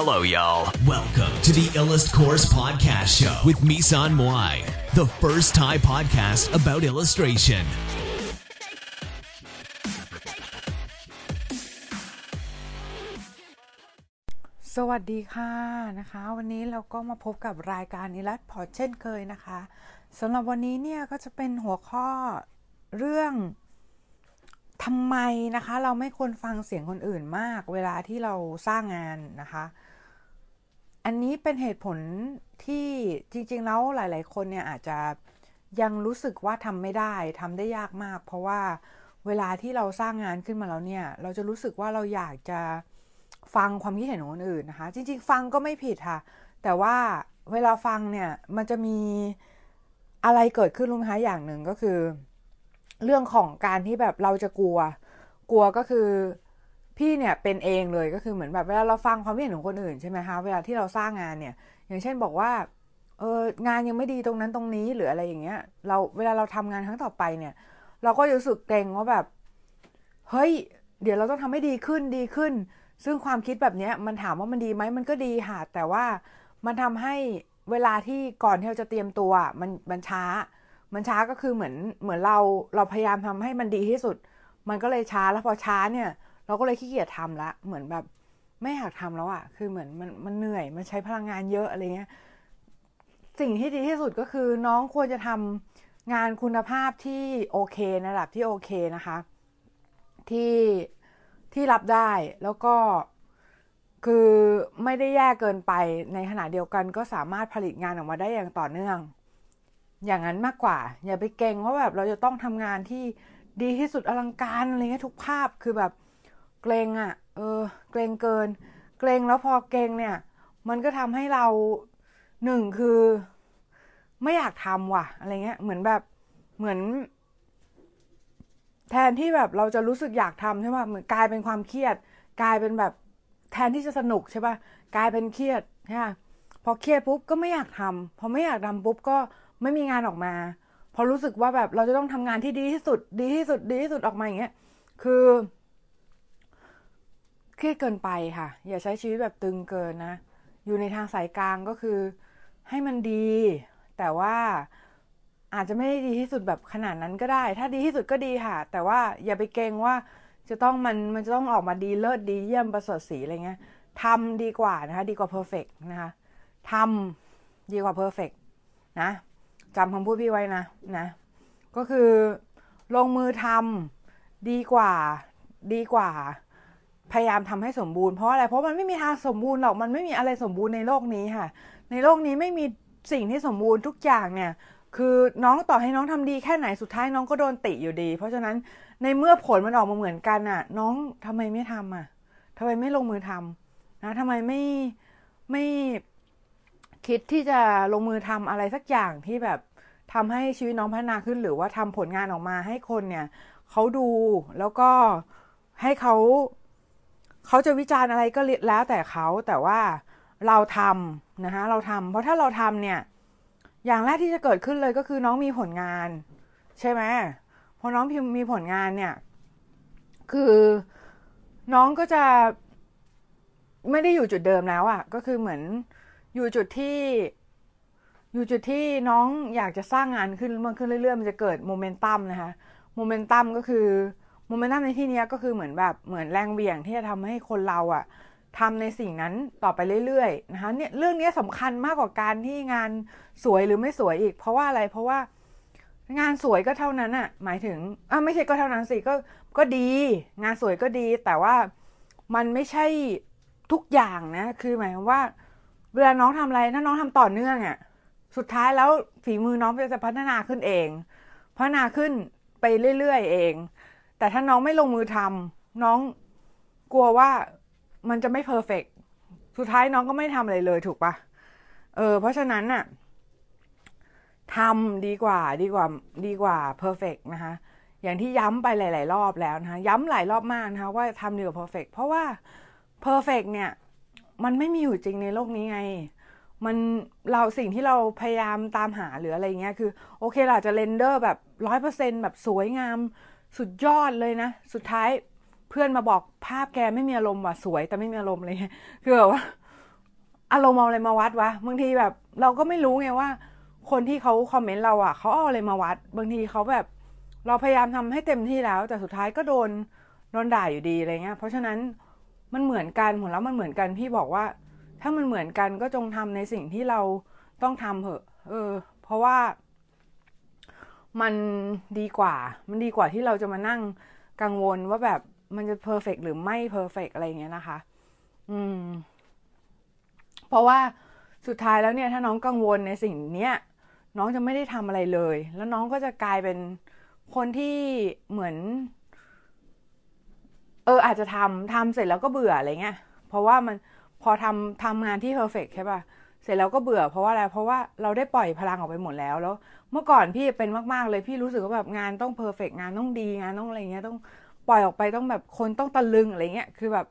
Hello, y'all. Welcome to the Illust Course Podcast Show with Misan Moai, the first Thai podcast about illustration. สวัสดีค่ะนะคะ วันนี้เราก็มาพบกับรายการนิรัตพอเช่นเคยนะคะสำหรับวันนี้เนี่ยก็จะเป็นหัวข้อเรื่อง ทำไมนะคะ เราไม่ควรฟังเสียงคนอื่นมาก เวลาที่เราสร้างงานนะคะ อันนี้เป็นเหตุผลที่จริง ๆ แล้วหลาย ๆ คนเนี่ยอาจจะยังรู้สึกว่าทำไม่ได้ทำได้ยากมาก เพราะว่าเวลาที่เราสร้างงานขึ้นมาแล้วเนี่ย เราจะรู้สึกว่าเราอยากจะฟังความคิดเห็นของคนอื่นนะคะ จริง ๆ ฟังก็ไม่ผิดค่ะ แต่ว่าเวลาฟังเนี่ยมันจะมีอะไรเกิดขึ้นรู้ไหมคะอย่างหนึ่งก็คือ เรื่องของการที่แบบเราจะกลัว กลัวก็คือพี่เนี่ยเป็นเองเลยก็คือเหมือนแบบเวลาเราฟังความคิดเห็นของคนอื่นใช่ไหมคะเวลาที่เราสร้างงานเนี่ย อย่างเช่นบอกว่าเอองานยังไม่ดีตรงนั้นตรงนี้หรืออะไรอย่างเงี้ย เราเวลาเราทำงานครั้งต่อไปเนี่ย เราก็รู้สึกเกรงว่าแบบเฮ้ย เดี๋ยวเราต้องทำให้ดีขึ้นดีขึ้น ซึ่งความคิดแบบนี้มันถามว่ามันดีไหมมันก็ดีค่ะแต่ว่ามันทำให้เวลาที่ก่อนที่เราจะเตรียมตัวมันมันช้า มันช้าก็คือเหมือนเหมือนเราเราพยายามทำให้มันดีที่สุด มันก็เลยช้าแล้วพอช้าเนี่ย เราก็เลยขี้เกียจทำละ เหมือนแบบไม่อยากทำแล้วอะคือเหมือนมันมันเหนื่อยมันใช้พลังงานเยอะอะไรเงี้ยสิ่งที่ดีที่สุดก็คือน้องควรจะทำงานคุณภาพที่โอเคในระดับที่โอเคนะคะ ที่ที่รับได้แล้วก็คือไม่ได้แย่เกินไปในขณะเดียวกันก็สามารถผลิตงานออกมาได้อย่างต่อเนื่อง อย่างนั้นมากกว่า อย่าไปเก่งว่าแบบเราจะต้องทำงานที่ดีที่สุดอลังการอะไรเงี้ยทุกภาพคือแบบเกรงอะ่ะ เออ เกรงเกิน เกรงแล้วพอเกรงเนี่ย มันก็ทำให้เราหนึ่งคือ ไม่อยากทำว่ะ อะไรเงี้ย เหมือนแบบเหมือน แทนที่แบบเราจะรู้สึกอยากทำใช่ป่ะเหมือนกลายเป็นความเครียด กลายเป็นแบบแทนที่จะสนุกใช่ป่ะกลายเป็นเครียดใช่ป่ะพอเครียดปุ๊บก็ไม่อยากทำพอไม่อยากทำปุ๊บก็ ไม่มีงานออกมา พอรู้สึกว่าแบบเราจะต้องทำงานที่ดีที่สุด ดีที่สุด ดีที่สุดออกมาอย่างเงี้ย คือเครียดเกินไปค่ะ อย่าใช้ชีวิตแบบตึงเกินนะ อยู่ในทางสายกลางก็คือให้มันดี แต่ว่าอาจจะไม่ได้ดีที่สุดแบบขนาดนั้นก็ได้ ถ้าดีที่สุดก็ดีค่ะ แต่ว่าอย่าไปเกรงว่าจะต้องมันมันจะต้องออกมาดีเลิศดีเยี่ยมประเสริฐศรีอะไรเงี้ยทำดีกว่านะคะ ดีกว่า perfect นะคะทำดีกว่า perfect นะ จำคำพูดพี่ไว้นะนะ ก็คือลงมือทำดีกว่าดีกว่า พยายามทำให้สมบูรณ์เพราะอะไรเพราะมันไม่มีทางสมบูรณ์หรอกมันไม่มีอะไรสมบูรณ์ในโลกนี้ค่ะ ในโลกนี้ไม่มีสิ่งที่สมบูรณ์ทุกอย่างเนี่ยคือน้องต่อให้น้องทำดีแค่ไหนสุดท้ายน้องก็โดนติอยู่ดี เพราะฉะนั้นในเมื่อผลมันออกมาเหมือนกันอะ น้องทำไมไม่ทำอะทำไมไม่ลงมือทำนะทำไมไม่ไม่คิดที่จะลงมือทำอะไรสักอย่างที่แบบ ทำให้ชีวิตน้องพัฒนาขึ้นหรือว่าทำผลงานออกมาให้คนเนี่ยเขาดูแล้วก็ให้เขาเขาจะวิจารณ์อะไรก็แล้วแต่เขาแต่ว่าเราทำนะคะเราทำเพราะถ้าเราทำเนี่ย อย่างแรกที่จะเกิดขึ้นเลยก็คือน้องมีผลงาน ใช่ไหมพอน้องพิมมีผลงานเนี่ย คือน้องก็จะไม่ได้อยู่จุดเดิมแล้วอะ่ะ ก็คือเหมือนอยู่จุดที่ อยู่จุดที่น้องอยากจะสร้างงานขึ้นมันขึ้นเรื่อยๆ มันจะเกิดโมเมนตัมนะคะโมเมนตัมก็คือโมเมนตัมในที่นี้ก็คือเหมือนแบบเหมือนแรงเบี่ยงที่จะทำให้คนเราอะ่ะทำในสิ่งนั้นต่อไปเรื่อยๆนะคะเนี่ยเรื่องนี้สำคัญมากกว่าการที่งานสวยหรือไม่สวยอีก เพราะว่าอะไรเพราะว่างานสวยก็เท่านั้นอะหมายถึงอะไม่ใช่ก็เท่านั้นสิก็ก็ดี งานสวยก็ดี แต่ว่ามันไม่ใช่ทุกอย่างนะ คือหมายความว่าเวลาน้องทำอะไรถ้าน้องทำต่อเนื่องอะ สุดท้ายแล้วฝีมือน้องจะพัฒนาขึ้นเอง พัฒนาขึ้นไปเรื่อยๆเอง แต่ถ้าน้องไม่ลงมือทำน้องกลัวว่ามันจะไม่เพอร์เฟกสุดท้ายน้องก็ไม่ทำอะไรเลยถูกปะเออ เพราะฉะนั้นน่ะทำดีกว่าดีกว่าดีกว่า perfect นะคะอย่างที่ย้ำไปหลาย ๆ รอบแล้วนะคะย้ำหลายรอบมากนะคะว่าทำดีกว่า perfect เพราะว่า perfect เนี่ย มันไม่มีอยู่จริงในโลกนี้ไง มันเราสิ่งที่เราพยายามตามหาหรืออะไรเงี้ยคือ โอเคเราจะ render แบบร้อยเปอร์เซ็นต์แบบสวยงามสุดยอดเลยนะ สุดท้ายเพื่อนมาบอกภาพแกไม่มีอารมณ์ว่ะสวยแต่ไม่มีอารมณ์เลยคือแบบว่าอารมณ์เอาอะไรมาวัดวะบางทีแบบ เราก็ไม่รู้ไงว่า คนที่เขาคอมเมนต์เราอะเขาเอาอะไรมาวัด บางทีเขาแบบ เราพยายามทำให้เต็มที่แล้ว แต่สุดท้ายก็โดนโดนด่าอยู่ดีอะไรเงี้ย เพราะฉะนั้นมันเหมือนกันผลแล้วมันเหมือนกันพี่บอกว่า ถ้ามันเหมือนกันก็จงทำในสิ่งที่เราต้องทำเถอะ เออ เพราะว่ามันดีกว่า มันดีกว่าที่เราจะมานั่งกังวลว่าแบบมันจะ perfect หรือไม่ perfect อะไรเงี้ยนะคะ อืม เพราะว่าสุดท้ายแล้วเนี่ย ถ้าน้องกังวลในสิ่งเนี้ยน้องจะไม่ได้ทำอะไรเลย แล้วน้องก็จะกลายเป็นคนที่เหมือน เออ อาจจะทำทำเสร็จแล้วก็เบื่ออะไรเงี้ย เพราะว่ามัน พอทำทำงานที่ perfect ใช่ป่ะเสร็จแล้วก็เบื่อเพราะว่าอะไร เพราะว่าเราได้ปล่อยพลังออกไปหมดแล้ว แล้ว เมื่อก่อนพี่เป็นมาก ๆ เลยพี่รู้สึกว่าแบบงานต้องเพอร์เฟกงานต้องดีงานต้องอะไรเงี้ยต้องปล่อยออกไปต้องแบบคนต้องตะลึงอะไรเงี้ยคือแบบ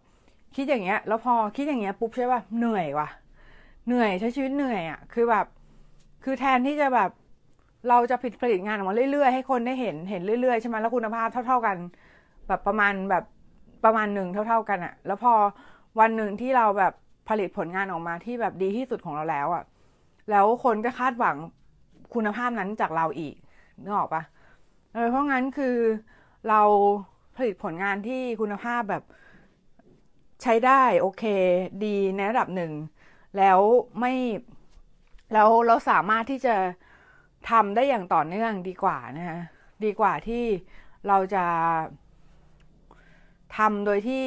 คิดอย่างเงี้ย แล้วพอคิดอย่างเงี้ยปุ๊บใช่ป่ะเหนื่อยว่ะ เหนื่อยใช้ชีวิตเหนื่อยอะคือแบบ คือแทนที่จะแบบ เราจะผลิตผลิตงานออกมาเรื่อยๆให้คนได้เห็นเห็นเรื่อยๆใช่ไหมแล้วคุณภาพเท่า ๆกัน แบบประมาณแบบประมาณหนึ่งเท่า ๆกันอะ แล้วพอ วันหนึ่งที่เราแบบผลิตผลงานออกมาที่แบบดีที่สุดของเราแล้วอะแล้วคนก็คาดหวังคุณภาพนั้นจากเราอีกนึกออกปะเพราะงั้นคือเราผลิตผลงานที่คุณภาพแบบใช้ได้โอเค ดีในระดับหนึ่ง แล้วไม่แล้วเราสามารถที่จะทำได้อย่างต่อเนื่องดีกว่านะคะดีกว่าที่เราจะทำโดยที่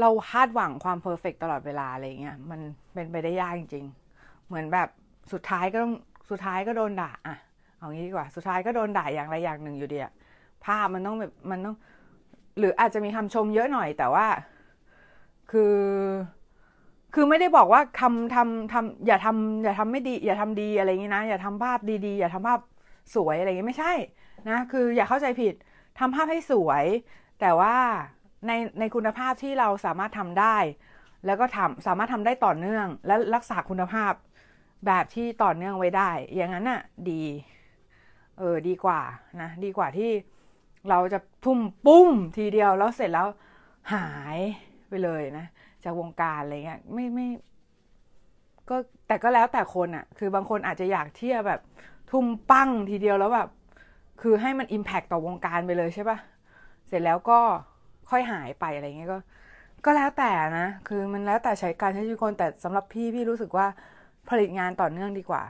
เราคาดหวังความเพอร์เฟกตลอดเวลาอะไรเงี้ยมันเป็นไปได้ยากจริง ๆ เหมือนแบบสุดท้ายก็ต้องสุดท้ายก็โดนด่าอะเอางี้ดีกว่า สุดท้ายก็โดนด่าอย่างไรอย่างหนึ่งอยู่ดีอะภาพมันต้องแบบมันต้อง หรืออาจจะมีคำชมเยอะหน่อยแต่ว่า คือ คือไม่ได้บอกว่าทำทำทำอย่าทำอย่าทำไม่ดี อย่าทำดีอะไรอย่างนี้นะอย่าทำภาพดีๆ อย่าทำภาพสวยอะไรอย่างนี้ไม่ใช่ นะ คืออย่าเข้าใจผิดทำภาพให้สวย แต่ว่า ในในคุณภาพที่เราสามารถทำได้ แล้วก็ทำสามารถทำได้ต่อเนื่อง และรักษาคุณภาพแบบที่ต่อเนื่องไว้ได้ อย่างนั้นน่ะ ดี เออดีกว่านะดีกว่าที่เราจะทุ่มปุ้มทีเดียวแล้วเสร็จแล้วหายไปเลยนะจากวงการอะไรเงี้ยไม่ไม่ก็แต่ก็แล้วแต่คนอะ่ะคือบางคนอาจจะอยากเที่ยวแบบ ทุ่มปั้งทีเดียวแล้วแบบ คือให้มันอิมแพคต่อวงการไปเลยใช่ปะเสร็จแล้วก็ ค่อยหายไปอะไรเงี้ยก็ ก็แล้วแต่นะ คือมันแล้วแต่ใช้การใช้ชีวิตคนแต่สำหรับพี่พี่รู้สึกว่าผลิตงานต่อเนื่องดีกว่า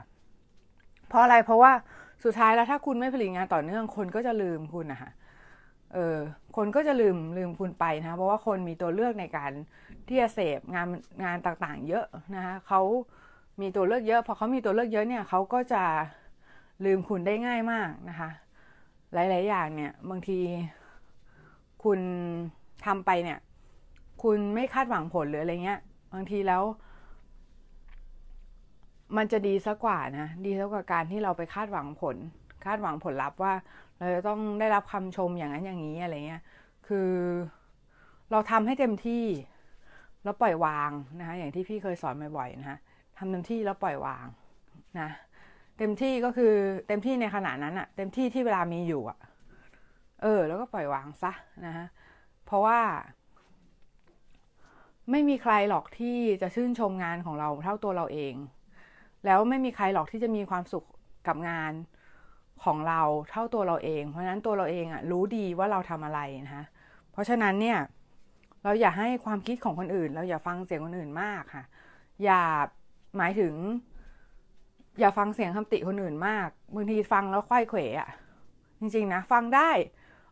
เพราะอะไรเพราะว่าสุดท้ายแล้วถ้าคุณไม่ผลิตงานต่อเนื่อง คนก็จะลืมคุณนะคะเออคนก็จะลืมลืมคุณไปนะเพราะว่าคนมีตัวเลือกในการที่จะเสพงานงานต่างๆ เยอะนะคะเขามีตัวเลือกเยอะพอเขามีตัวเลือกเยอะเนี่ยเขาก็จะลืมคุณได้ง่ายมากนะคะ หลาย ๆ อย่างเนี่ย บางที คุณทำไปเนี่ย คุณไม่คาดหวังผลหรืออะไรเงี้ย บางทีแล้ว มันจะดีสักว่านะ ดีสักกว่าการที่เราไปคาดหวังผล คาดหวังผลลัพธ์ว่า เราจะต้องได้รับคำชมอย่างนั้นอย่างนี้อะไรเงี้ย คือเราทำให้เต็มที่ แล้วปล่อยวางนะคะอย่างที่พี่เคยสอนบ่อยๆนะคะทำเต็มที่แล้วปล่อยวางนะ เต็มที่ก็คือเต็มที่ในขณะนั้นอะเต็มที่ที่เวลามีอยู่อะ เออ แล้วก็ปล่อยวางซะนะฮะเพราะว่า ไม่มีใครหรอกที่จะชื่นชมงานของเราเท่าตัวเราเอง แล้วไม่มีใครหรอกที่จะมีความสุขกับงานของเราเท่าตัวเราเอง เพราะฉะนั้นตัวเราเองอะรู้ดีว่าเราทำอะไรนะคะเพราะฉะนั้นเนี่ย เราอย่าให้ความคิดของคนอื่น เราอย่าฟังเสียงคนอื่นมากค่ะ อย่าหมายถึง อย่าฟังเสียงคำติคนอื่นมากบางทีฟังแล้วค่อยเขวอะจริงๆนะฟังได้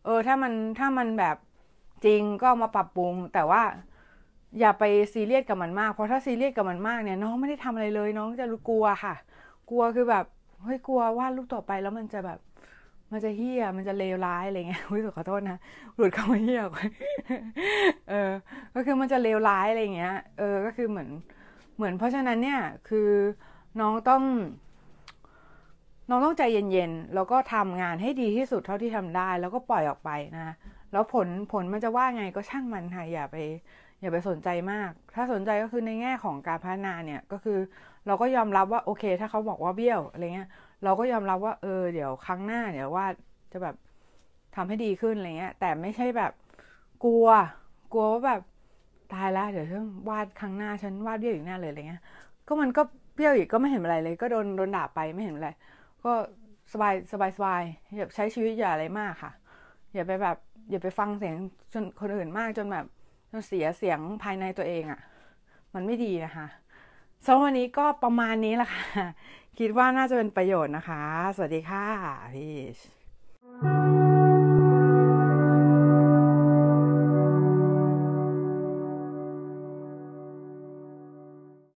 เออถ้ามันถ้ามันแบบจริงก็มาปรับปรุง แต่ว่าอย่าไปซีเรียสกับมันมาก เพราะถ้าซีเรียสกับมันมากเนี่ยน้องไม่ได้ทำอะไรเลย น้องจะรู้กลัวค่ะ กลัวคือแบบเฮ้ยกลัววาดรูปต่อไปแล้วมันจะแบบ มันจะเฮี้ยมันจะเลวร้ายอะไรเงี้ยอุ้ยขอโทษนะหลุดคำว่าเฮี้ยไปเออ ก็คือมันจะเลวร้ายอะไรเงี้ย เออก็คือเหมือนเหมือนเพราะฉะนั้นเนี่ยคือน้องต้อง น้องต้องใจเย็นๆ แล้วก็ทำงานให้ดีที่สุดเท่าที่ทำได้ แล้วก็ปล่อยออกไปนะ แล้วผลผลมันจะว่าไงก็ช่างมันค่ะอย่าไป อย่าไปสนใจมาก ถ้าสนใจก็คือในแง่ของการพัฒนาเนี่ยก็คือ เราก็ยอมรับว่าโอเค ถ้าเขาบอกว่าเบี้ยวอะไรเงี้ย เราก็ยอมรับว่าเออเดี๋ยวครั้งหน้าเดี๋ยวว่าจะแบบทำให้ดีขึ้นอะไรเงี้ย แต่ไม่ใช่แบบกลัว กลัวว่าแบบตายแล้วเดี๋ยวฉันวาดครั้งหน้าฉันวาดเบี้ยวอีกแน่เลยอะไรเงี้ย ก็มันก็เบี้ยวอีกก็ไม่เห็นอะไรเลย ก็โดนโดนด่าไปไม่เห็นอะไร ก็สบายสบายสบายอย่าใช้ชีวิตอย่าอะไรมากค่ะ อย่าไปแบบ อย่าไปฟังเสียงจนคนอื่นมากจนแบบจนเสียเสียงภายในตัวเองอะ่ะ มันไม่ดีนะคะสำหรับวันนี้ก็ประมาณนี้แหละค่ะ คิดว่าน่าจะเป็นประโยชน์นะคะ สวัสดีค่ะพี่